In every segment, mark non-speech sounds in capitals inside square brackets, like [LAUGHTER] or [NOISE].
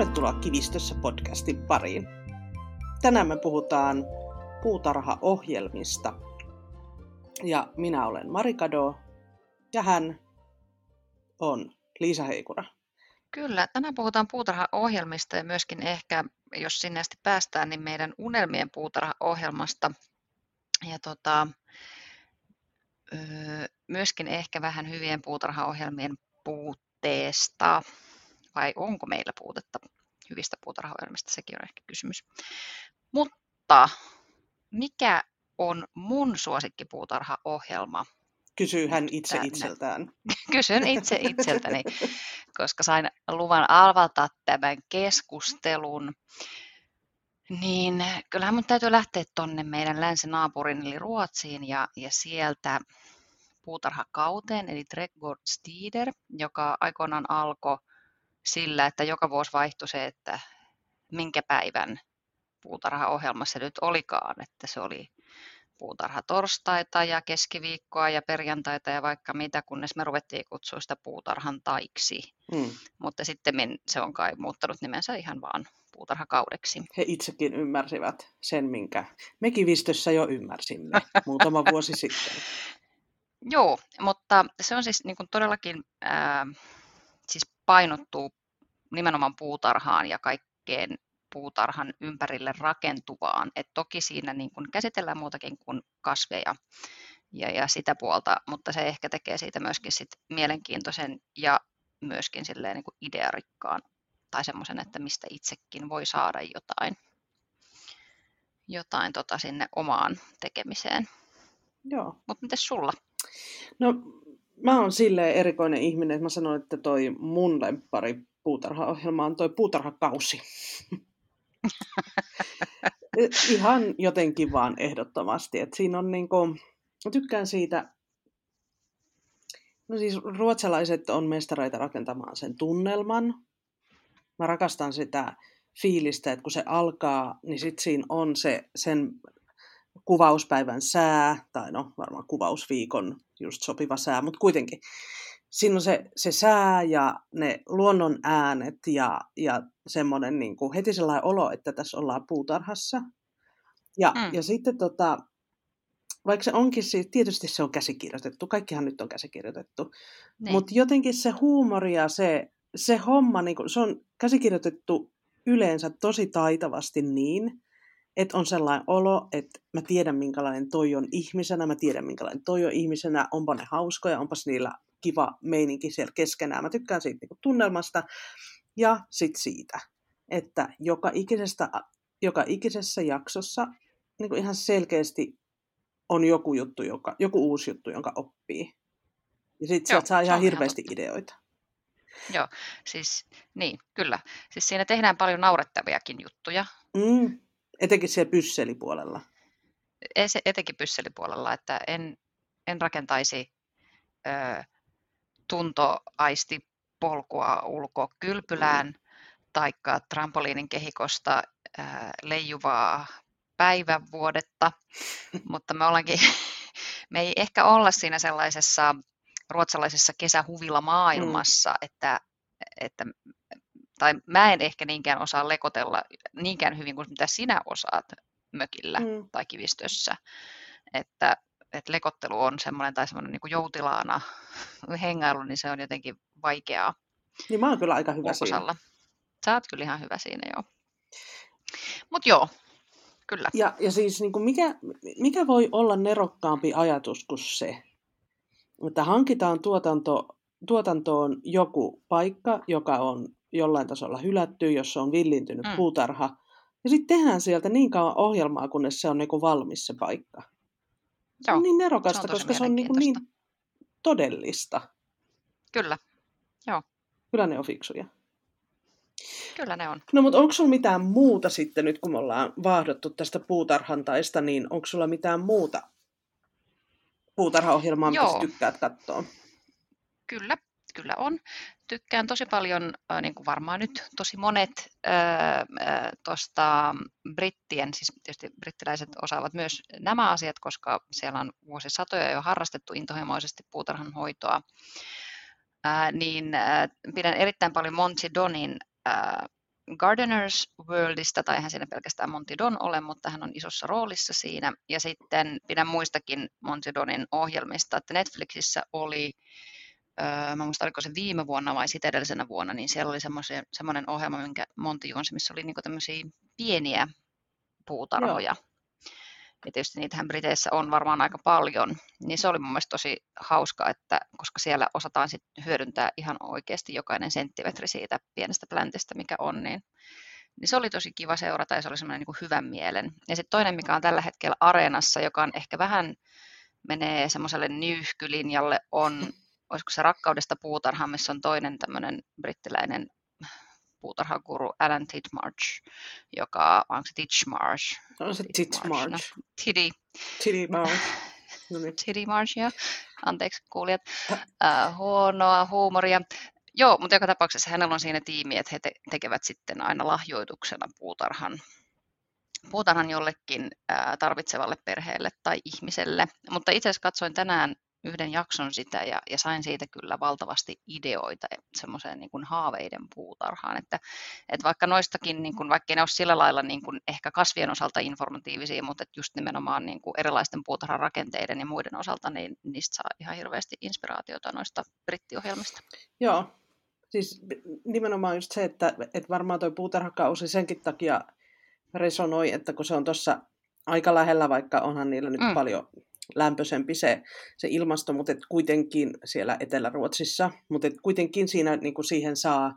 Tervetuloa Kivistössä podcastin pariin. Tänään me puhutaan puutarhaohjelmista. Ja minä olen Marikado ja hän on Liisa Heikura. Kyllä, tänään puhutaan puutarhaohjelmista ja myöskin ehkä, jos sinne asti päästään, niin meidän unelmien puutarhaohjelmasta. Ja tota, myöskin ehkä vähän hyvien puutarhaohjelmien puutteesta, vai onko meillä puutetta hyvistä puutarhaohjelmista, sekin on ehkä kysymys. Mutta mikä on mun suosikkipuutarhaohjelma? Kysyy hän itse Tänne. itseltään. [LAUGHS] Kysyn itse itseltäni, koska sain luvan avata tämän keskustelun. Niin kyllähän mun täytyy lähteä tuonne meidän länsinaapurin eli Ruotsiin ja, ja sieltä puutarhakauteen eli Trädgård Stider, joka aikoinaan alkoi sillä, että joka vuosi vaihtui se, että minkä päivän puutarhaohjelma se nyt olikaan, että se oli puutarha torstaita ja keskiviikkoa ja perjantaita ja vaikka mitä, kunnes me ruvettiin kutsua sitä puutarhan taiksi. Mm. Mutta sitten se on kai muuttanut nimensä ihan vaan puutarhakaudeksi. He itsekin ymmärsivät sen, minkä me kivistössä jo ymmärsimme [LAUGHS] muutama vuosi sitten. Joo, mutta se on siis niin kuin todellakin ää, siis painottuu nimenomaan puutarhaan ja kaikkeen puutarhan ympärille rakentuvaan. Et toki siinä niin kun käsitellään muutakin kuin kasveja ja, ja sitä puolta, mutta se ehkä tekee siitä myöskin sit mielenkiintoisen ja myöskin silleen niin kuin idearikkaan tai semmoisen, että mistä itsekin voi saada jotain, jotain tota sinne omaan tekemiseen. Joo. Mutta miten sulla? No mä oon silleen erikoinen ihminen, että mä sanoin, että toi mun lemppari puutarhaohjelma on toi puutarhakausi. [LAUGHS] Ihan jotenkin vaan ehdottomasti. että siinä on niinku, mä tykkään siitä, no siis ruotsalaiset on mestareita rakentamaan sen tunnelman. Mä rakastan sitä fiilistä, että kun se alkaa, niin sitten siinä on se sen kuvauspäivän sää, tai no varmaan kuvausviikon just sopiva sää, mutta kuitenkin siinä on se, se sää ja ne luonnon äänet ja, ja semmoinen niin kuin heti sellainen olo, että tässä ollaan puutarhassa. Ja, mm. ja sitten tota, vaikka se onkin siis, tietysti se on käsikirjoitettu, kaikkihan nyt on käsikirjoitettu, niin. mutta jotenkin se huumori ja se, se homma, niin kuin, se on käsikirjoitettu yleensä tosi taitavasti niin, että on sellainen olo, että mä tiedän minkälainen toi on ihmisenä, mä tiedän minkälainen toi on ihmisenä, onpa ne hauskoja, onpas niillä kiva meininki siellä keskenään. Mä tykkään siitä niin tunnelmasta ja sitten siitä, että joka, ikisestä, joka ikisessä jaksossa niin ihan selkeästi on joku juttu, joka, joku uusi juttu, jonka oppii. Ja sitten sieltä saa ihan hirveästi ihan ideoita. Joo, siis niin, kyllä. Siis siinä tehdään paljon naurettaviakin juttuja. Mm, etenkin siellä pysselipuolella. Etenkin pysselipuolella, että en, en rakentaisi ö, tuntoaisti polkua ulkokylpylään mm. taikka trampoliinin kehikosta äh, leijuvaa päivävuodetta, [LAUGHS] mutta me ollaankin, me ei ehkä olla siinä sellaisessa ruotsalaisessa kesähuvilla maailmassa, mm. että, että tai mä en ehkä niinkään osaa lekotella niinkään hyvin kuin mitä sinä osaat mökillä mm. tai kivistössä. Että että lekottelu on semmoinen tai semmoinen niin joutilaana [LAUGHS] hengailu, niin se on jotenkin vaikeaa. Niin mä oon kyllä aika hyvä siinä. Sä oot kyllä ihan hyvä siinä, joo. Mutta joo, kyllä. Ja, ja siis niin kuin mikä, mikä voi olla nerokkaampi ajatus kuin se, että hankitaan tuotanto, tuotantoon joku paikka, joka on jollain tasolla hylätty, jossa on villintynyt mm. puutarha, ja sitten tehdään sieltä niin kauan ohjelmaa, kunnes se on niin kuin valmis se paikka. Se on niin nerokasta, se on koska se on niin, kuin niin todellista. Kyllä, joo. Kyllä ne on fiksuja. Kyllä ne on. No mutta onko sulla mitään muuta sitten, nyt kun me ollaan vaahdottu tästä puutarhantaista, niin onko sulla mitään muuta puutarhaohjelmaa, mitä tykkäät katsoa? Kyllä, kyllä on. Tykkään tosi paljon, niin kuin varmaan nyt tosi monet tuosta brittien, siis tietysti brittiläiset osaavat myös nämä asiat, koska siellä on vuosisatoja jo harrastettu intohimoisesti puutarhanhoitoa, niin pidän erittäin paljon Monty Donin Gardeners Worldista, tai eihän siinä pelkästään Monty Don ole, mutta hän on isossa roolissa siinä. Ja sitten pidän muistakin Monty Donin ohjelmista, että Netflixissä oli, mä muistan, oliko se viime vuonna vai sitä edellisenä vuonna, niin siellä oli semmoinen ohjelma, minkä Monty juonsi, missä oli niinku tämmöisiä pieniä puutarhoja. Joo ja tietysti niitähän Briteissä on varmaan aika paljon, niin se oli mun mielestä tosi hauska, että koska siellä osataan sit hyödyntää ihan oikeasti jokainen senttimetri siitä pienestä pläntistä, mikä on, niin, niin se oli tosi kiva seurata ja se oli semmoinen niin hyvän mielen. Ja sitten toinen, mikä on tällä hetkellä areenassa, joka on ehkä vähän menee semmoiselle nyyhkylinjalle, on, [LAUGHS] olisiko se Rakkaudesta puutarhaan, missä on toinen tämmöinen brittiläinen puutarhakuru Alan Titmarsh, joka, onko se Titchmarsh? On se Titchmarsh. No, Tiddy. Titmarsh. [LAUGHS] No niin. Titmarsh, joo. Anteeksi kuulijat. Uh, huonoa huumoria. Joo, mutta joka tapauksessa hänellä on siinä tiimi, että he te- tekevät sitten aina lahjoituksena puutarhan puutarhan jollekin tarvitsevalle perheelle tai ihmiselle. Mutta itse asiassa katsoin tänään yhden jakson sitä ja, ja sain siitä kyllä valtavasti ideoita semmoiseen niin kuin haaveiden puutarhaan, että, että vaikka noistakin, niin kuin, vaikka ne ole sillä lailla niin kuin ehkä kasvien osalta informatiivisia, mutta että just nimenomaan niin kuin erilaisten puutarhan rakenteiden ja muiden osalta, niin niistä saa ihan hirveästi inspiraatiota noista brittiohjelmista. Joo, siis nimenomaan just se, että, että varmaan tuo puutarhakausi senkin takia resonoi, että kun se on tuossa aika lähellä, vaikka onhan niillä nyt mm. paljon lämpöisempi se, se ilmasto, mutta et kuitenkin siellä Etelä-Ruotsissa, mutta et kuitenkin siinä niin kuin siihen saa,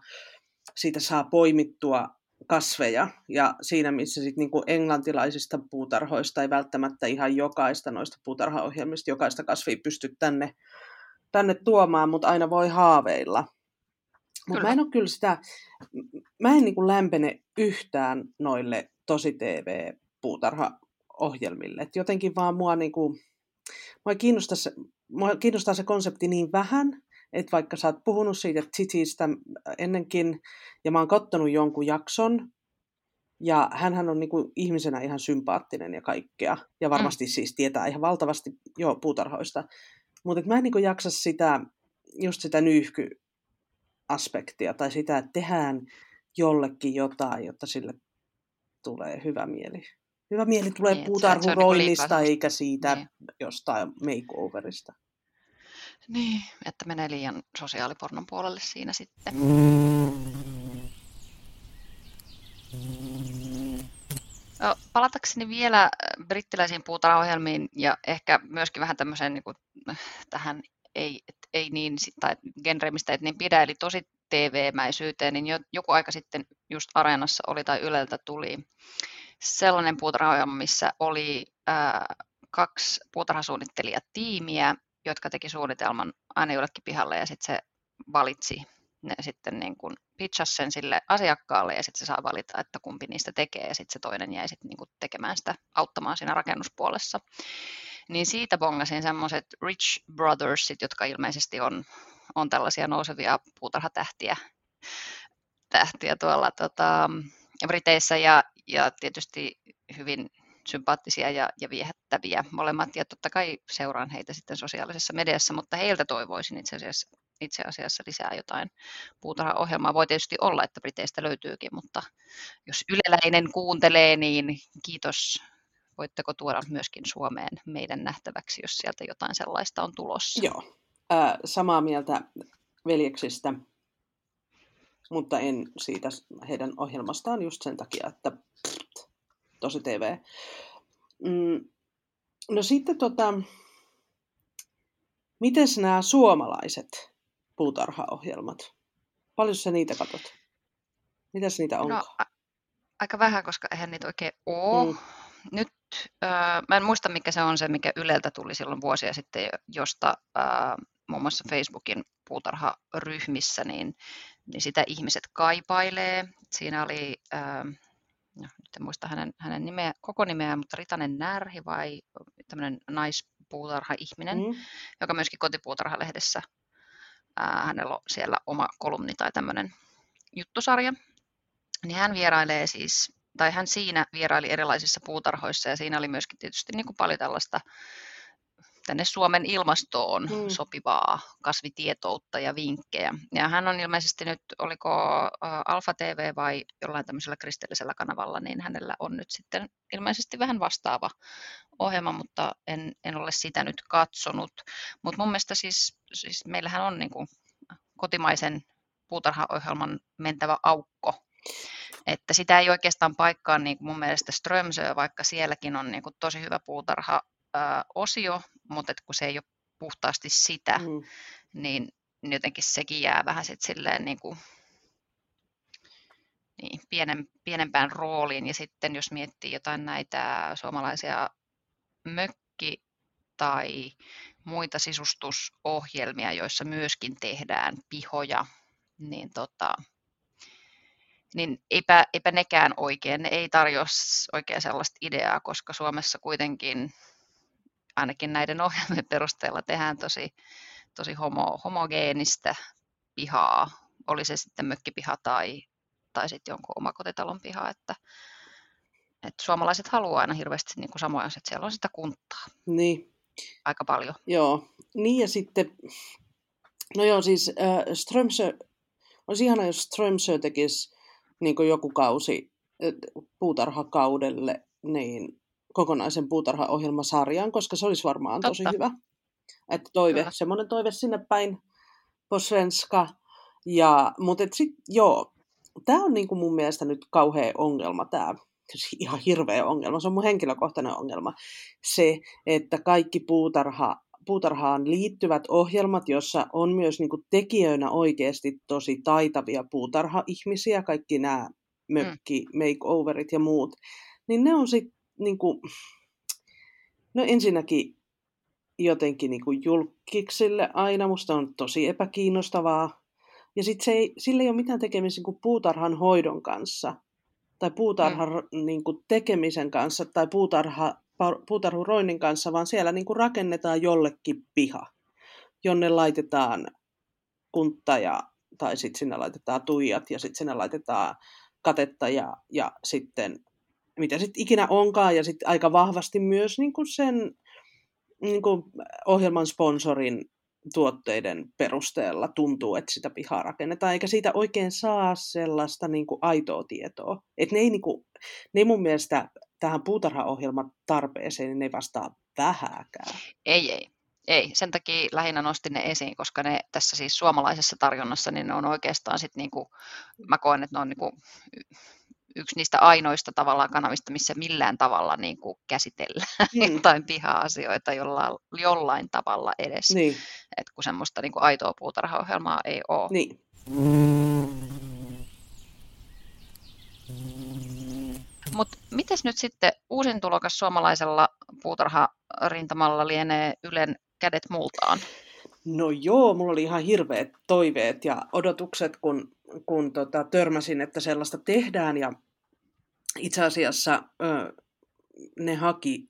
siitä saa poimittua kasveja, ja siinä missä sit niin kuin englantilaisista puutarhoista ei välttämättä ihan jokaista noista puutarhaohjelmista, jokaista kasvia pysty tänne, tänne tuomaan, mutta aina voi haaveilla. Mutta mä en ole kyllä sitä, mä en niin kuin lämpene yhtään noille tosi TV-puutarhaohjelmille. Et jotenkin vaan mua niin kuin, mua kiinnostaa se, mua kiinnostaa se konsepti niin vähän, että vaikka sä oot puhunut siitä Titistä ennenkin, ja mä oon kattonut jonkun jakson, ja hän on niinku ihmisenä ihan sympaattinen ja kaikkea, ja mm. varmasti mm. siis tietää ihan valtavasti jo puutarhoista. Mutta mä en niinku jaksa sitä, just sitä nyyhky-aspektia, tai sitä, että tehdään jollekin jotain, jotta sille tulee hyvä mieli hyvä mieli tulee niin, puutarhuroinnista niin eikä siitä niin. jostain makeoverista. Niin, että menee liian sosiaalipornon puolelle siinä sitten. Palatakseni vielä äh, brittiläisiin puutarhaohjelmiin ja ehkä myöskin vähän tämmöiseen niin kuin, äh, tähän ei, et, ei niin, tai genreimistä et niin pidä, eli tosi TV-mäisyyteen, niin jo, joku aika sitten just Areenassa oli tai Yleltä tuli sellainen puutarhaohjelma, missä oli ää, kaksi puutarhasuunnittelijatiimiä, jotka teki suunnitelman aina jollekin pihalle ja sitten se valitsi ne sitten niin kuin sen sille asiakkaalle ja sitten se saa valita, että kumpi niistä tekee ja sitten se toinen jäi sitten niin kuin tekemään sitä auttamaan siinä rakennuspuolessa. Niin siitä bongasin semmoiset Rich Brothersit, jotka ilmeisesti on, on tällaisia nousevia puutarhatähtiä tähtiä tuolla tota, Briteissä ja, ja tietysti hyvin sympaattisia ja, ja viehättäviä molemmat. Ja totta kai seuraan heitä sitten sosiaalisessa mediassa, mutta heiltä toivoisin itse asiassa, itse asiassa lisää jotain puutarhaohjelmaa. Voi tietysti olla, että Briteistä löytyykin, mutta jos yleläinen kuuntelee, niin kiitos. Voitteko tuoda myöskin Suomeen meidän nähtäväksi, jos sieltä jotain sellaista on tulossa? Joo, äh, samaa mieltä veljeksistä mutta en siitä heidän ohjelmastaan just sen takia, että pft, tosi TV. Mm, no sitten tota, miten nämä suomalaiset puutarhaohjelmat? Paljon sä niitä katot? Mitäs niitä on? No, a- aika vähän, koska eihän niitä oikein ole. Mm. Nyt äh, mä en muista, mikä se on se, mikä Yleltä tuli silloin vuosia sitten, josta äh, muun muassa Facebookin puutarharyhmissä, niin niin sitä ihmiset kaipailee. Siinä oli, äh, no, nyt en muista hänen, hänen nimeä, koko nimeään, mutta Ritanen Närhi vai tämmöinen naispuutarha-ihminen, mm. joka myöskin kotipuutarhalehdessä, äh, hänellä on siellä oma kolumni tai tämmöinen juttusarja. Niin hän vierailee siis, tai hän siinä vieraili erilaisissa puutarhoissa ja siinä oli myöskin tietysti niin kuin paljon tällaista tänne Suomen ilmastoon Mm. sopivaa kasvitietoutta ja vinkkejä. Ja hän on ilmeisesti nyt, oliko Alfa TV vai jollain tämmöisellä kristillisellä kanavalla, niin hänellä on nyt sitten ilmeisesti vähän vastaava ohjelma, mutta en, en ole sitä nyt katsonut. Mutta mun mielestä siis, siis meillähän on niin kuin kotimaisen puutarhaohjelman mentävä aukko. Että sitä ei oikeastaan paikkaa niin kuin mun mielestä Strömsö, vaikka sielläkin on niin kuin tosi hyvä puutarha-osio, mutta et kun se ei ole puhtaasti sitä, Mm. niin jotenkin sekin jää vähän sit silleen niin kuin, niin, pienen, pienempään rooliin. Ja sitten jos miettii jotain näitä suomalaisia mökki- tai muita sisustusohjelmia, joissa myöskin tehdään pihoja, niin, tota, niin eipä, eipä nekään oikein, ne ei tarjoa oikein sellaista ideaa, koska Suomessa kuitenkin ainakin näiden ohjelmien perusteella tehdään tosi, tosi homo, homogeenistä pihaa, oli se sitten mökkipiha tai, tai sitten jonkun omakotitalon piha, että, että suomalaiset haluaa aina hirveästi niin kuin samoja, että siellä on sitä kuntaa Niin, aika paljon. joo. Niin ja sitten, no joo siis äh, Strömsö, olisi ihana jos Strömsö tekisi niin joku kausi äh, puutarhakaudelle, niin kokonaisen puutarhaohjelmasarjan, koska se olisi varmaan tosi Totta. hyvä. Että toive, Kyllä. semmoinen toive sinne päin, på svenska. Ja, mutta sitten joo, tämä on niinku mun mielestä nyt kauhea ongelma, tämä ihan hirveä ongelma, se on mun henkilökohtainen ongelma, se, että kaikki puutarha, puutarhaan liittyvät ohjelmat, jossa on myös niinku tekijöinä oikeasti tosi taitavia puutarha-ihmisiä, kaikki nämä mökki, makeoverit ja muut, niin ne on sitten niinku, no ensinnäkin jotenkin niinku julkiksille aina, musta on tosi epäkiinnostavaa. Ja sitten se ei, sillä ei ole mitään tekemistä niinku puutarhan hoidon kanssa, tai puutarhan mm. niinku tekemisen kanssa, tai puutarha, puutarhuroinnin kanssa, vaan siellä niinku rakennetaan jollekin piha, jonne laitetaan kuntta ja, tai sitten sinne laitetaan tuijat ja sitten sinne laitetaan katetta ja, ja sitten mitä sitten ikinä onkaan ja sitten aika vahvasti myös niinku sen niinku ohjelman sponsorin tuotteiden perusteella tuntuu, että sitä pihaa rakennetaan, eikä siitä oikein saa sellaista niin kuin aitoa tietoa. Et ne, ei, niin kuin, ne ei mun mielestä tähän puutarhaohjelman tarpeeseen, niin ne ei vastaa vähääkään. Ei, ei. Ei, sen takia lähinnä nostin ne esiin, koska ne tässä siis suomalaisessa tarjonnassa, niin ne on oikeastaan sitten niinku, mä koen, että ne on niinku yksi niistä ainoista tavallaan kanavista, missä millään tavalla niinku käsitellään Mm. jotain piha-asioita jollain, jollain tavalla edes. Niin, Et kun semmoista niinku aitoa puutarhaohjelmaa ei ole. niin. Mutta miten nyt sitten uusin tulokas suomalaisella puutarharintamalla lienee Ylen kädet multaan? No joo, mulla oli ihan hirveät toiveet ja odotukset, kun, kun tota, törmäsin, että sellaista tehdään. Ja itse asiassa ö, ne haki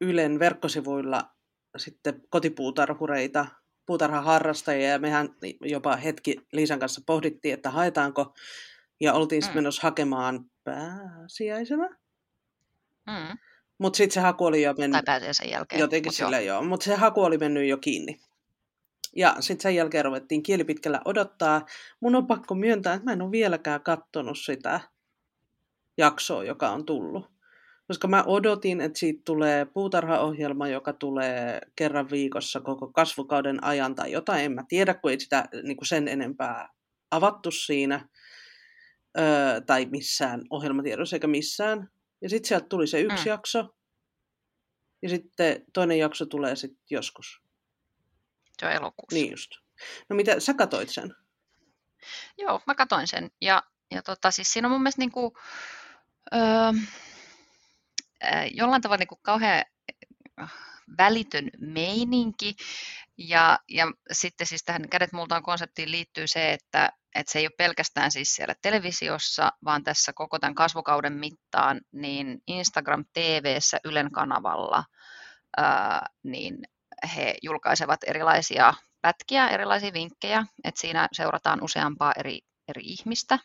Ylen verkkosivuilla sitten kotipuutarhureita, puutarhaharrastajia, ja mehän jopa hetki Liisan kanssa pohdittiin, että haetaanko, ja oltiin sitten Mm. menossa hakemaan pääsiäisenä. Mm. Mutta sitten se haku oli jo mennyt, Tai pääsiäisen jälkeen. jotenkin mut joo. sillä joo, mutta se haku oli mennyt jo kiinni. Ja sitten sen jälkeen ruvettiin kielipitkällä odottaa. Mun on pakko myöntää, että mä en ole vieläkään kattonut sitä jaksoa, joka on tullut. Koska mä odotin, että siitä tulee puutarhaohjelma, joka tulee kerran viikossa koko kasvukauden ajan tai jotain. En mä tiedä, kun ei sitä niin kuin sen enempää avattu siinä öö, tai missään ohjelmatiedossa eikä missään. Ja sitten sieltä tuli se yksi Mm. jakso. Ja sitten toinen jakso tulee sitten joskus. Se on elokuussa. Niin just. No mitä, sä katoit sen? Joo, mä katoin sen. Ja, ja tota, siis siinä on mun mielestä niinku, öö, äh, jollain tavalla niinku kauhean äh, välitön meininki. Ja, ja sitten siis tähän kädet multaan konseptiin liittyy se, että, että se ei ole pelkästään siis siellä televisiossa, vaan tässä koko tämän kasvukauden mittaan, niin Instagram TVssä Ylen kanavalla, ää, niin he julkaisevat erilaisia pätkiä, erilaisia vinkkejä, että siinä seurataan useampaa eri, eri ihmistä.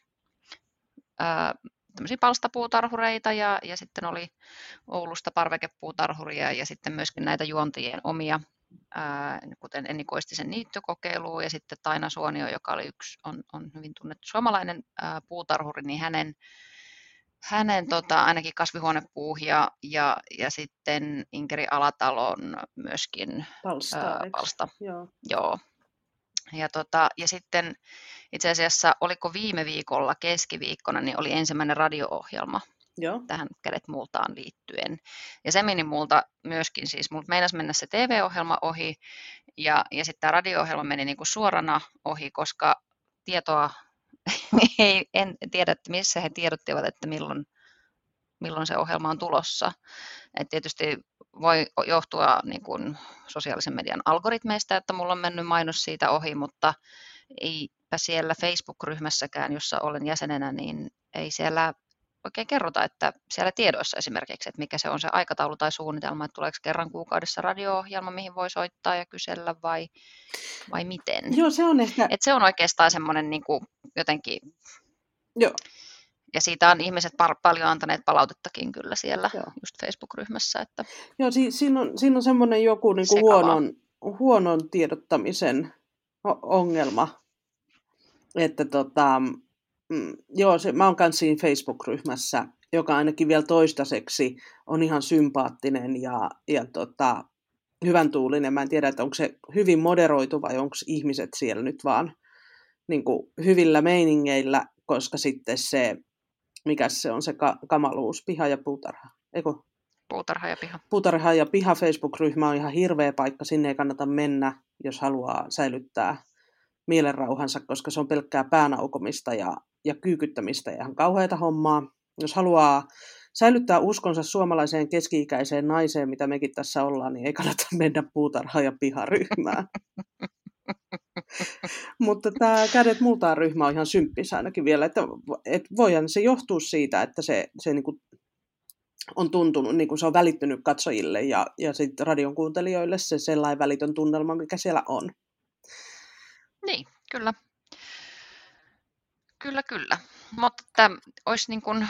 Tämmöisiä palstapuutarhureita ja, ja sitten oli Oulusta parvekepuutarhuria ja sitten myöskin näitä juontien omia, ää, kuten Enni Koistisen niittokokeilu ja sitten Taina Suonio, joka oli yksi, on, on hyvin tunnettu suomalainen ää, puutarhuri, niin hänen, hänen tota, ainakin kasvihuonepuuhia ja, ja sitten Inkeri Alatalon myöskin Palsta, ää, palsta. Joo. Joo. Ja, tota, ja sitten itse asiassa, oliko viime viikolla keskiviikkona, niin oli ensimmäinen radio-ohjelma Joo. tähän Kädet multaan liittyen. Ja se meni multa myöskin, siis multa meinasi mennä se TV-ohjelma ohi, ja, ja sitten tämä radio-ohjelma meni niinku suorana ohi, koska tietoa [LAUGHS] ei, en tiedä, että missä he tiedottivat, että milloin, milloin se ohjelma on tulossa. Et tietysti voi johtua niin kuin sosiaalisen median algoritmeista, että mulla on mennyt mainos siitä ohi, mutta eipä siellä Facebook-ryhmässäkään, jossa olen jäsenenä, niin ei siellä oikein kerrota, että siellä tiedoissa esimerkiksi, että mikä se on se aikataulu tai suunnitelma, että tuleeko kerran kuukaudessa radio-ohjelma, mihin voi soittaa ja kysellä vai, vai miten. Joo, se on ehkä... Et se on oikeastaan semmoinen niin kuin jotenkin, Joo. ja siitä on ihmiset par- paljon antaneet palautettakin kyllä siellä Joo. just Facebook-ryhmässä, että Joo, si- siinä on, siinä on semmoinen joku niin kuin huonon, huonon tiedottamisen ongelma. Että tota, mm, joo, se, mä oon kanssa siinä Facebook-ryhmässä, joka ainakin vielä toistaiseksi on ihan sympaattinen ja, ja tota, hyvän tuulinen. Mä en tiedä, että onko se hyvin moderoitu vai onko ihmiset siellä nyt vaan niin kuin hyvillä meiningeillä, koska sitten se, mikä se on se ka- kamaluus, piha ja puutarha. Eiku, puutarha ja piha. Puutarha ja piha Facebook-ryhmä on ihan hirveä paikka, sinne ei kannata mennä, jos haluaa säilyttää mielenrauhansa, koska se on pelkkää päänaukomista ja, ja kyykyttämistä ja ihan kauheata hommaa. Jos haluaa säilyttää uskonsa suomalaiseen keski-ikäiseen naiseen, mitä mekin tässä ollaan, niin ei kannata [LAUGHS] mennä puutarha- ja piharyhmään. [LAUGHS] Mutta tämä Kädet multaan ryhmä on ihan symppis ainakin vielä, että, että voihan se johtua siitä, että se, se niinku on tuntunut, niin kuin se on välittynyt katsojille ja, ja sitten radion kuuntelijoille se sellainen välitön tunnelma, mikä siellä on. Niin, kyllä. Kyllä, kyllä. Mutta olisi, niin kuin,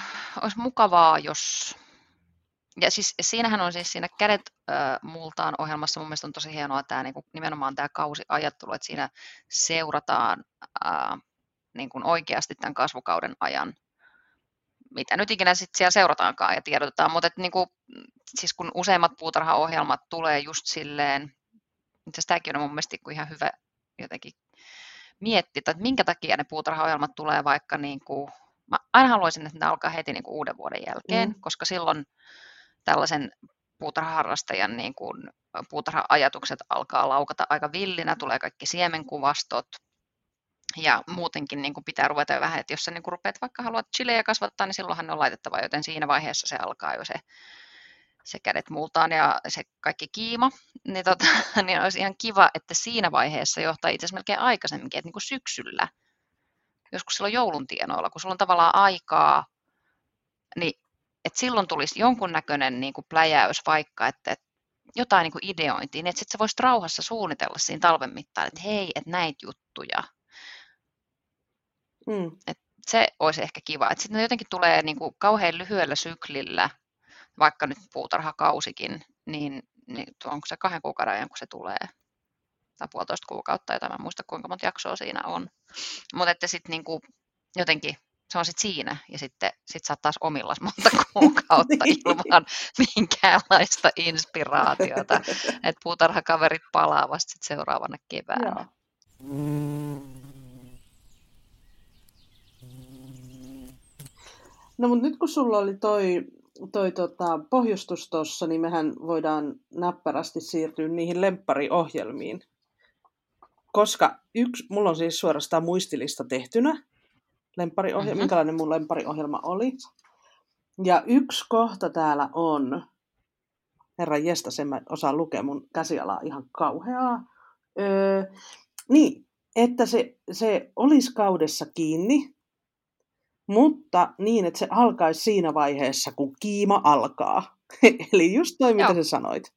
mukavaa, jos... Ja siis siinähän on siis siinä Kädet äh, multaan ohjelmassa mun mielestä on tosi hienoa tämä niin kuin, nimenomaan tämä kausiajattelu, että siinä seurataan äh, niin kuin oikeasti tämän kasvukauden ajan mitä nyt ikinä sit siellä seurataankaan ja tiedotetaan, mutta niin kuin, siis kun useimmat puutarhaohjelmat tulee just silleen, itse tämäkin on mun mielestä niinku ihan hyvä jotenkin miettiä, että minkä takia ne puutarhaohjelmat tulee vaikka niin kuin, mä aina haluaisin, että ne alkaa heti niin kuin uuden vuoden jälkeen, mm. koska silloin tällaisen puutarhaharrastajan niin kuin, puutarha-ajatukset alkaa laukata aika villinä, tulee kaikki siemenkuvastot, ja muutenkin niin kuin pitää ruveta jo vähän, että jos sä niin kuin rupeat vaikka haluat chilejä kasvattaa, niin silloinhan ne on laitettava, joten siinä vaiheessa se alkaa jo se, se kädet multaan ja se kaikki kiima, niin, tota, [LAUGHS] niin olisi ihan kiva, että siinä vaiheessa johtaa itse asiassa melkein aikaisemminkin, että niin kuin syksyllä, joskus silloin joulun tienoilla, kun sulla on tavallaan aikaa, niin että silloin tulisi jonkunnäköinen niin kuin pläjäys vaikka, että, että jotain niin kuin ideointiin, että sitten sä voisit rauhassa suunnitella siinä talven mittaan, että hei, että näitä juttuja, Mm. Et se olisi ehkä kiva. Sitten ne jotenkin tulee niin kuin kauhean lyhyellä syklillä, vaikka nyt puutarhakausikin, niin, niin onko se kahden kuukauden ajan, kun se tulee, tai puolitoista kuukautta, jota mä en muista kuinka monta jaksoa siinä on. Mutta että sitten niin jotenkin se on sitten siinä, ja sitten sit sä oot taas omillas [LAUGHS] monta kuukautta ilman minkäänlaista inspiraatiota. [LAUGHS] Että puutarhakaverit palaa vasta sit seuraavana keväänä. Joo. No mutta nyt kun sulla oli toi, toi tota, pohjustus tuossa, niin mehän voidaan näppärästi siirtyä niihin lemppariohjelmiin. Koska yksi, mulla on siis suorastaan muistilista tehtynä, lemppariohjelma, Mhm. mm-hmm. minkälainen mun lemppariohjelma oli. Ja yksi kohta täällä on, herra jesta, sen mä osaan lukea, mun käsiala on ihan kauheaa. Öö, niin, että se, se olisi kaudessa kiinni, mutta niin, että se alkaisi siinä vaiheessa, kun kiima alkaa. [LAUGHS] Eli just toi, mitä Joo. sä sanoit.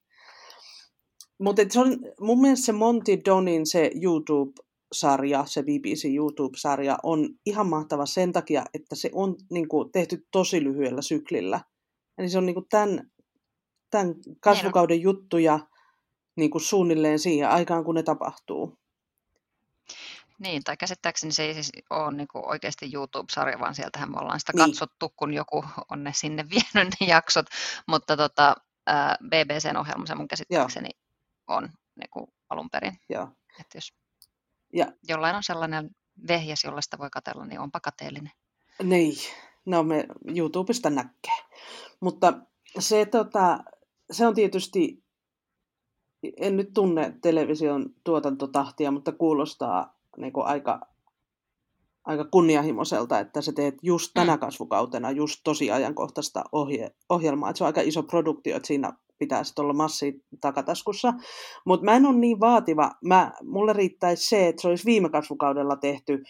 Mutta se on mun mielestä se Monty Donin se YouTube, sarja, se BBC YouTube-sarja, on ihan mahtava sen takia, että se on niin kuin, tehty tosi lyhyellä syklillä. Eli se on niin kuin, tämän, tämän kasvukauden Hieno. juttuja niin kuin, suunnilleen siihen aikaan, kun ne tapahtuu. Niin, tai käsittääkseni se ei siis ole niin kuin oikeasti YouTube-sarja, vaan sieltähän me ollaan sitä niin. katsottu, kun joku on ne sinne [LAUGHS] vienyt ne jaksot, mutta tota, BBCn ohjelma se mun käsittääkseni Joo. on niin kuin alun perin. Joo. Että jos ja. jollain on sellainen vehjes, jolla sitä voi katella, niin onpa kateellinen. Niin, no me YouTubesta näkee. Mutta se, tota, se on tietysti, en nyt tunne television tuotantotahtia, mutta kuulostaa niin kuin aika, aika kunnianhimoiselta, että sä teet just tänä mm. kasvukautena just tosi ajankohtaista ohje, ohjelmaa. Että se on aika iso produktio, että siinä pitää sitten olla massi takataskussa. Mutta mä en ole niin vaativa. Mä, mulle riittäisi se, että se olisi viime kasvukaudella tehty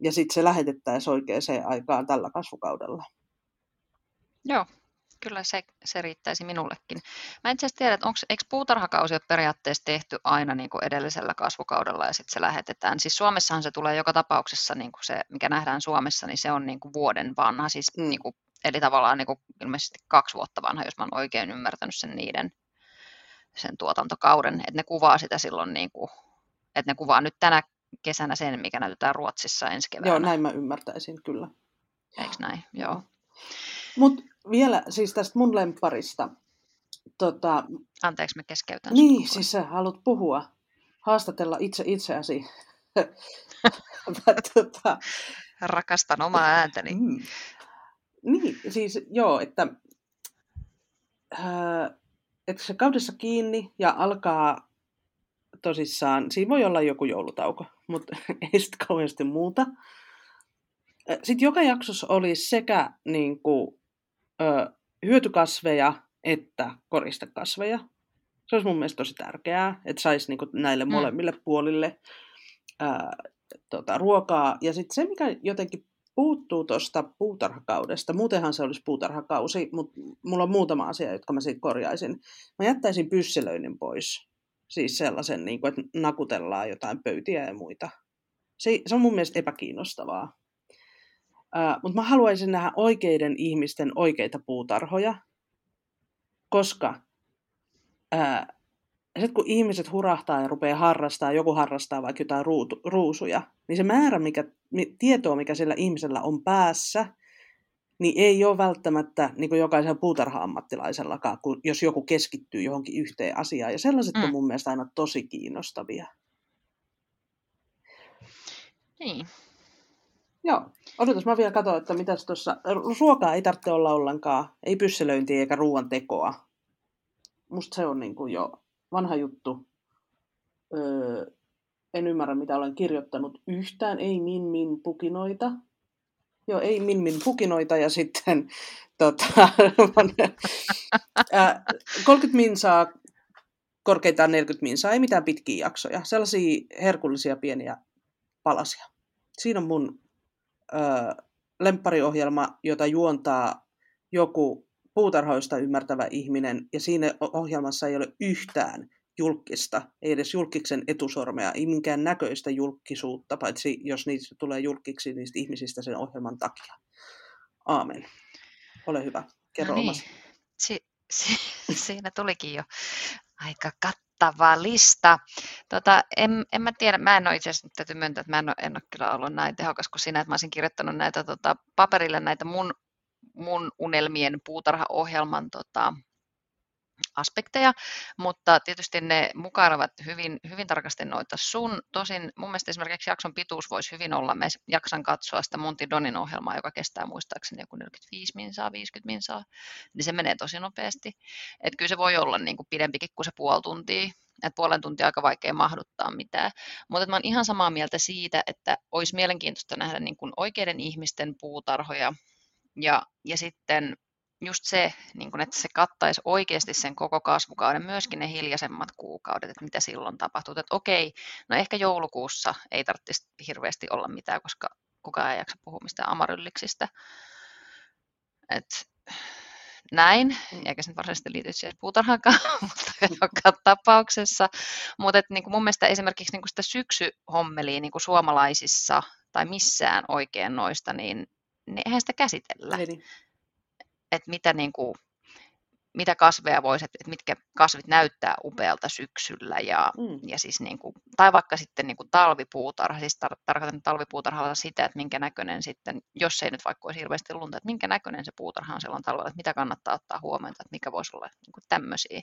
ja sitten se lähetettäisiin oikeaan aikaan tällä kasvukaudella. Joo, kyllä se, se riittäisi minullekin. Mä en tiedä, että onko, eikö puutarhakausi ole periaatteessa tehty aina niin kuin edellisellä kasvukaudella ja sitten se lähetetään. Siis Suomessahan se tulee joka tapauksessa, niin kuin se, mikä nähdään Suomessa, niin se on niin kuin vuoden vanha, siis mm. niin kuin, eli tavallaan niin kuin ilmeisesti kaksi vuotta vanha, jos mä oon oikein ymmärtänyt sen niiden sen tuotantokauden, että ne kuvaa sitä silloin, niin kuin, että ne kuvaa nyt tänä kesänä sen, mikä näytetään Ruotsissa ensi keväänä. Joo, näin mä ymmärtäisin kyllä. Eikö näin? Joo. Mutta vielä siis tästä mun lempparista. Tota, Anteeksi, mä keskeytän. Niin, siis sä haluat puhua, haastatella itse itseäsi. [LAUGHS] tota, Rakastan omaa ääntäni. Mm. Niin, siis joo, että, äh, että se kaudessa kiinni ja alkaa tosissaan, siinä voi olla joku joulutauko, mutta [LAUGHS] ei sitten kauheasti muuta. Sitten joka jaksossa oli sekä niin kuin, ö, hyötykasveja että koristekasveja. Se olisi mun mielestä tosi tärkeää, että saisi niin näille mm. molemmille puolille ää, tota, ruokaa. Ja sitten se, mikä jotenkin puuttuu tuosta puutarhakaudesta, muutenhan se olisi puutarhakausi, mutta mulla on muutama asia, jotka mä siitä korjaisin. Mä jättäisin pysselöinnin pois. Siis sellaisen, niin kuin, että nakutellaan jotain pöytiä ja muita. Se, se on mun mielestä epäkiinnostavaa. Mutta mä haluaisin nähdä oikeiden ihmisten oikeita puutarhoja, koska uh, sitten kun ihmiset hurahtaa ja rupeaa harrastaa, joku harrastaa vaikka jotain ruutu, ruusuja, niin se määrä mikä, tietoa, mikä sillä ihmisellä on päässä, niin ei ole välttämättä niin kuin jokaisella puutarha-ammattilaisellakaan, kun, jos joku keskittyy johonkin yhteen asiaan. Ja sellaiset mm. on mun mielestä aina tosi kiinnostavia. Niin, Joo. Odotas, mä vielä katsoin, että mitäs tuossa... Ruokaa ei tarvitse olla ollenkaan. Ei pysselöintiä eikä ruoan tekoa. Musta se on niin kuin jo vanha juttu. Öö, en ymmärrä, mitä olen kirjoittanut yhtään. Ei min min pukinoita. Joo, ei min min pukinoita ja sitten [LAUGHS] tota, 30 minsaa, korkeintaan 40 minsaa, ei mitään pitkiä jaksoja. Sellaisia herkullisia pieniä palasia. Siinä on mun ö, lemppariohjelma, jota juontaa joku puutarhoista ymmärtävä ihminen, ja siinä ohjelmassa ei ole yhtään julkista, ei edes julkiksen etusormea, ei minkään näköistä julkisuutta, paitsi jos niistä tulee julkiksi niistä ihmisistä sen ohjelman takia. Aamen. Ole hyvä. Kerro no niin. Si- si- siinä tulikin jo aika kat- kattava lista. Tota, en, en mä tiedä, mä en ole itse asiassa, täytyy myöntää, että mä en ole, en ole kyllä ollut näin tehokas kuin sinä, että mä olisin kirjoittanut näitä tota, paperille näitä mun, mun unelmien puutarhaohjelman tota, aspekteja, mutta tietysti ne mukailevat hyvin, hyvin tarkasti noita sun. Tosin mun mielestä esimerkiksi jakson pituus voisi hyvin olla, mä jaksan katsoa sitä Monty Donin ohjelmaa, joka kestää muistaakseni joku 45 minsaa, 50 minsaa, niin se menee tosi nopeasti. Että kyllä se voi olla niin kuin pidempikin kuin se puoli tuntia, että puolen tuntia aika vaikea mahduttaa mitään. Mutta mä oon ihan samaa mieltä siitä, että olisi mielenkiintoista nähdä niin kuin oikeiden ihmisten puutarhoja ja, ja sitten just se, niin kun, että se kattaisi oikeasti sen koko kasvukauden, myöskin ne hiljaisemmat kuukaudet, että mitä silloin tapahtuu. Että okei, no ehkä joulukuussa ei tarvitsisi hirveästi olla mitään, koska kukaan ei jaksa puhua mistään amarylliksistä. Et näin, eikä se nyt varsinaisesti liity siihen puutarhaankaan, [LAUGHS] mutta joka tapauksessa. Mutta niin kuin mun mielestä esimerkiksi niin kuin sitä syksyhommeliä niin kuin suomalaisissa tai missään oikein noista, niin, niin eihän sitä käsitellä. Eli, Että mitä niin kuin, mitä kasveja voisi, että mitkä kasvit näyttää upealta syksyllä ja, mm. ja siis niin kuin, tai vaikka sitten niin kuin talvipuutarha, siis tar- tarkoitan talvipuutarhalla sitä, että minkä näköinen sitten, jos ei nyt vaikka olisi hirveästi lunta, että minkä näköinen se puutarha on silloin talvella, että mitä kannattaa ottaa huomioon, että mikä voisi olla niin kuin tämmöisiä.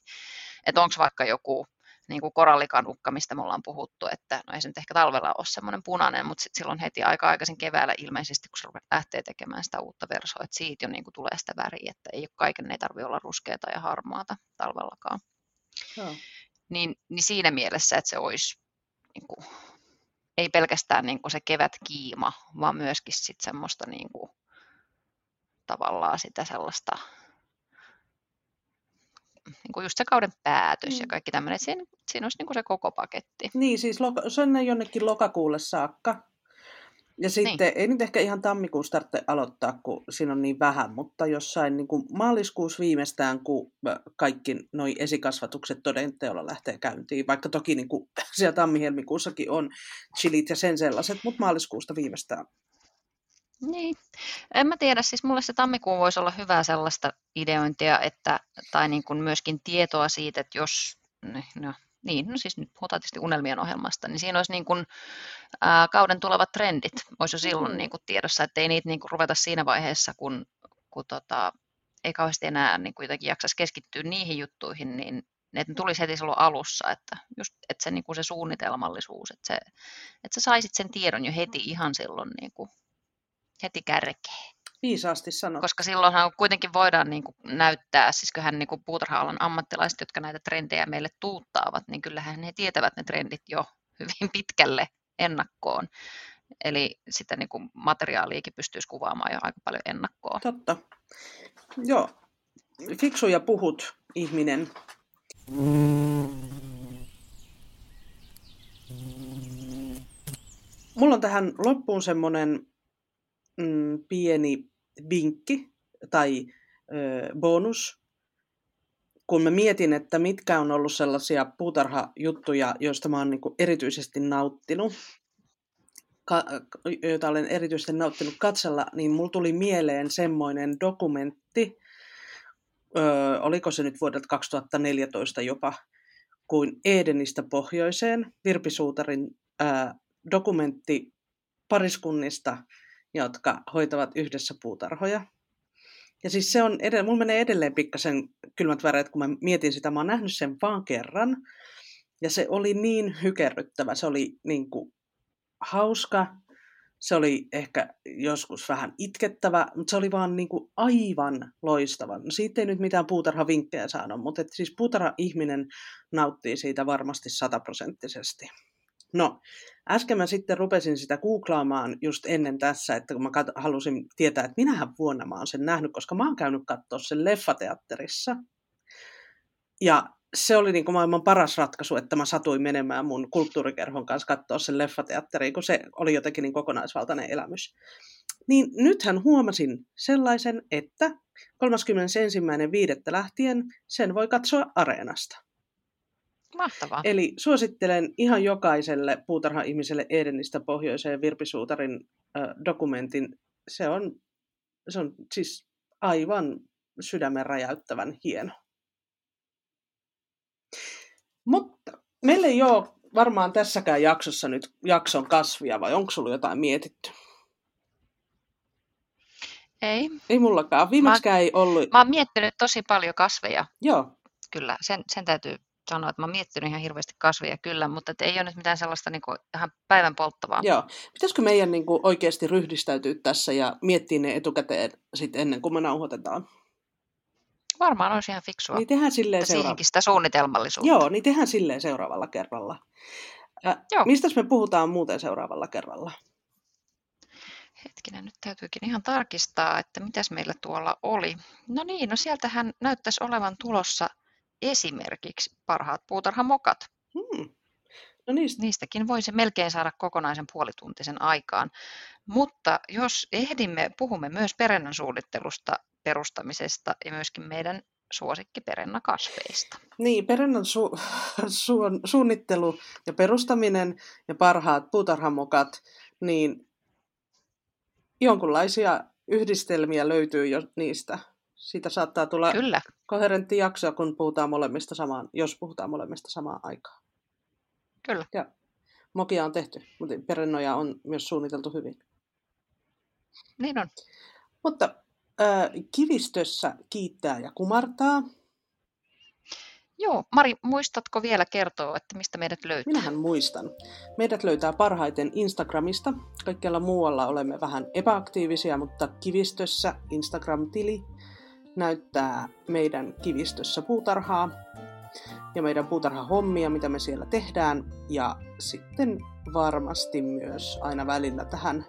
Että onko vaikka joku niin kuin korallikanukka, mistä me ollaan puhuttu, että no ei se nyt ehkä talvella ole semmoinen punainen, mutta sitten silloin heti aika aikaisin keväällä ilmeisesti, kun se lähtee tekemään sitä uutta versoa, että siitä jo niin kuin tulee sitä väriä, että ei ole kaiken, ei tarvitse olla ruskeata ja harmaata talvellakaan. Joo. Niin, niin siinä mielessä, että se olisi niin kuin, ei pelkästään niin kuin se kevätkiima, vaan myöskin sit semmoista niin kuin, tavallaan sitä sellaista niin kuin just se kauden päätös ja Mm. kaikki tämmöinen. Siinä, siinä olisi niin kuin se koko paketti. Niin, siis loka- sinne jonnekin lokakuulle saakka. Ja sitten ei nyt ehkä ihan tammikuussa tarvitse aloittaa, kun siinä on niin vähän, mutta jossain niin kuin maaliskuussa viimeistään, kun kaikki noi esikasvatukset todenteolla lähtee käyntiin, vaikka toki niin kuin [LAUGHS] siellä tammi-helmikuussakin on chilit ja sen sellaiset, mutta maaliskuusta viimeistään. Niin, en mä tiedä, siis mulle se tammikuu voisi olla hyvää sellaista ideointia, että, tai niin kuin myöskin tietoa siitä, että jos, no, niin, no siis nyt puhutaan tietysti unelmien ohjelmasta, niin siinä olisi niin kuin, ää, kauden tulevat trendit, olisi jo silloin Mm. niin kuin tiedossa, että ei niitä niin kuin ruveta siinä vaiheessa, kun, kun tota, ei kauheasti enää niin kuin jotenkin jaksaisi keskittyä niihin juttuihin, niin että ne tulisi heti silloin alussa, että, just, että se, niin kuin se suunnitelmallisuus, että, se, että sä saisit sen tiedon jo heti ihan silloin niin kuin, heti kärkeen. Viisaasti sanottu. Koska silloinhan kuitenkin voidaan niin kuin näyttää, siis kyllähän niin kuin puutarha-alan ammattilaiset, jotka näitä trendejä meille tuuttaavat, niin kyllähän he tietävät ne trendit jo [LAUGHS] hyvin pitkälle ennakkoon. Eli sitä niin kuin materiaaliakin pystyisi kuvaamaan jo aika paljon ennakkoon. Totta. Joo. Fiksu ja puhut ihminen. Mulla on tähän loppuun semmoinen mm, pieni vinkki tai ö, bonus, kun mä mietin, että mitkä on ollut sellaisia puutarhajuttuja, joista mä oon niinku erityisesti nauttinut, ka- joita olen erityisesti nauttinut katsella, niin mulla tuli mieleen semmoinen dokumentti, öö, oliko se nyt vuodelta 2014 jopa, kuin Edenistä pohjoiseen, Virpi Suutarin dokumentti pariskunnista, jotka hoitavat yhdessä puutarhoja. Ja siis se on, edelleen, mulla menee edelleen pikkasen kylmät väreet, kun mä mietin sitä, mä oon nähnyt sen vaan kerran. Ja se oli niin hykerryttävä, se oli niin kuin hauska, se oli ehkä joskus vähän itkettävä, mutta se oli vaan niin kuin aivan loistava. No siitä ei nyt mitään puutarhavinkkejä saanut, mutta et siis puutarha-ihminen nauttii siitä varmasti sataprosenttisesti. No, äsken mä sitten rupesin sitä googlaamaan just ennen tässä, että kun mä kat- halusin tietää, että minähän vuonna mä oon sen nähnyt, koska mä oon käynyt katsoa sen leffateatterissa. Ja se oli niin kuin maailman paras ratkaisu, että mä satuin menemään mun kulttuurikerhon kanssa katsoa sen leffateatteriin, kun se oli jotenkin niin kokonaisvaltainen elämys. Niin nythän huomasin sellaisen, että 31.5. lähtien sen voi katsoa Areenasta. Mahtavaa. Eli suosittelen ihan jokaiselle puutarha-ihmiselle Edenistä pohjoiseen Virpi Suutarin äh, dokumentin. Se on, se on siis aivan sydämen räjäyttävän hieno. Mutta meillä ei ole varmaan tässäkään jaksossa nyt jakson kasvia, vai onko sulla jotain mietitty? Ei. Ei mullakaan. Viimeksikään ei ollut. Mä oon miettinyt tosi paljon kasveja, Joo, kyllä. Sen, sen täytyy sanoa, että mä oon miettinyt ihan hirveästi kasveja kyllä, mutta et ei ole nyt mitään sellaista niin kuin, ihan päivän polttavaa. joo. Pitäisikö meidän niin kuin, oikeasti ryhdistäytyä tässä ja miettiä ne etukäteen sit ennen kuin me nauhoitetaan? Varmaan olisi ihan fiksua. Niin tehdään silleen Että seuraava. siihenkin sitä suunnitelmallisuutta. Joo, niin tehdään silleen seuraavalla kerralla. Ä, Joo. Mistä me puhutaan muuten seuraavalla kerralla? Hetkinen, nyt täytyykin ihan tarkistaa, että mitäs meillä tuolla oli. No niin, no sieltähän näyttäisi olevan tulossa esimerkiksi parhaat puutarhamokat. Hmm. No niistä. Niistäkin voisi melkein saada kokonaisen puolituntisen aikaan. Mutta jos ehdimme, puhumme myös perinnön suunnittelusta perustamisesta ja myöskin meidän suosikkiperennakasveista. Niin, perennan su- su- suunnittelu ja perustaminen ja parhaat puutarhamokat, niin jonkunlaisia yhdistelmiä löytyy jo niistä. Siitä saattaa tulla Kyllä. koherentti jakso, kun puhutaan molemmista samaan, jos puhutaan molemmista samaan aikaan. Kyllä. Ja mokia on tehty, mutta perennoja on myös suunniteltu hyvin. Niin on. Mutta äh, kivistössä kiittää ja kumartaa. Joo, Mari, muistatko vielä kertoa, että mistä meidät löytää? Minähän muistan. Meidät löytää parhaiten Instagramista. Kaikkialla muualla olemme vähän epäaktiivisia, mutta kivistössä Instagram-tili näyttää meidän kivistössä puutarhaa ja meidän puutarhahommia, mitä me siellä tehdään. Ja sitten varmasti myös aina välillä tähän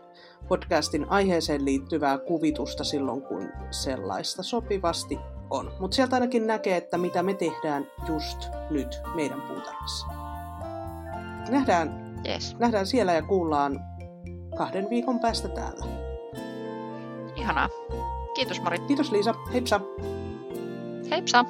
podcastin aiheeseen liittyvää kuvitusta silloin, kun sellaista sopivasti on. Mutta sieltä ainakin näkee, että mitä me tehdään just nyt meidän puutarhassa. Nähdään, Yes. nähdään siellä ja kuullaan kahden viikon päästä täällä. Ihanaa. Kiitos Mari. Kiitos Liisa, heipsa! Heipsa!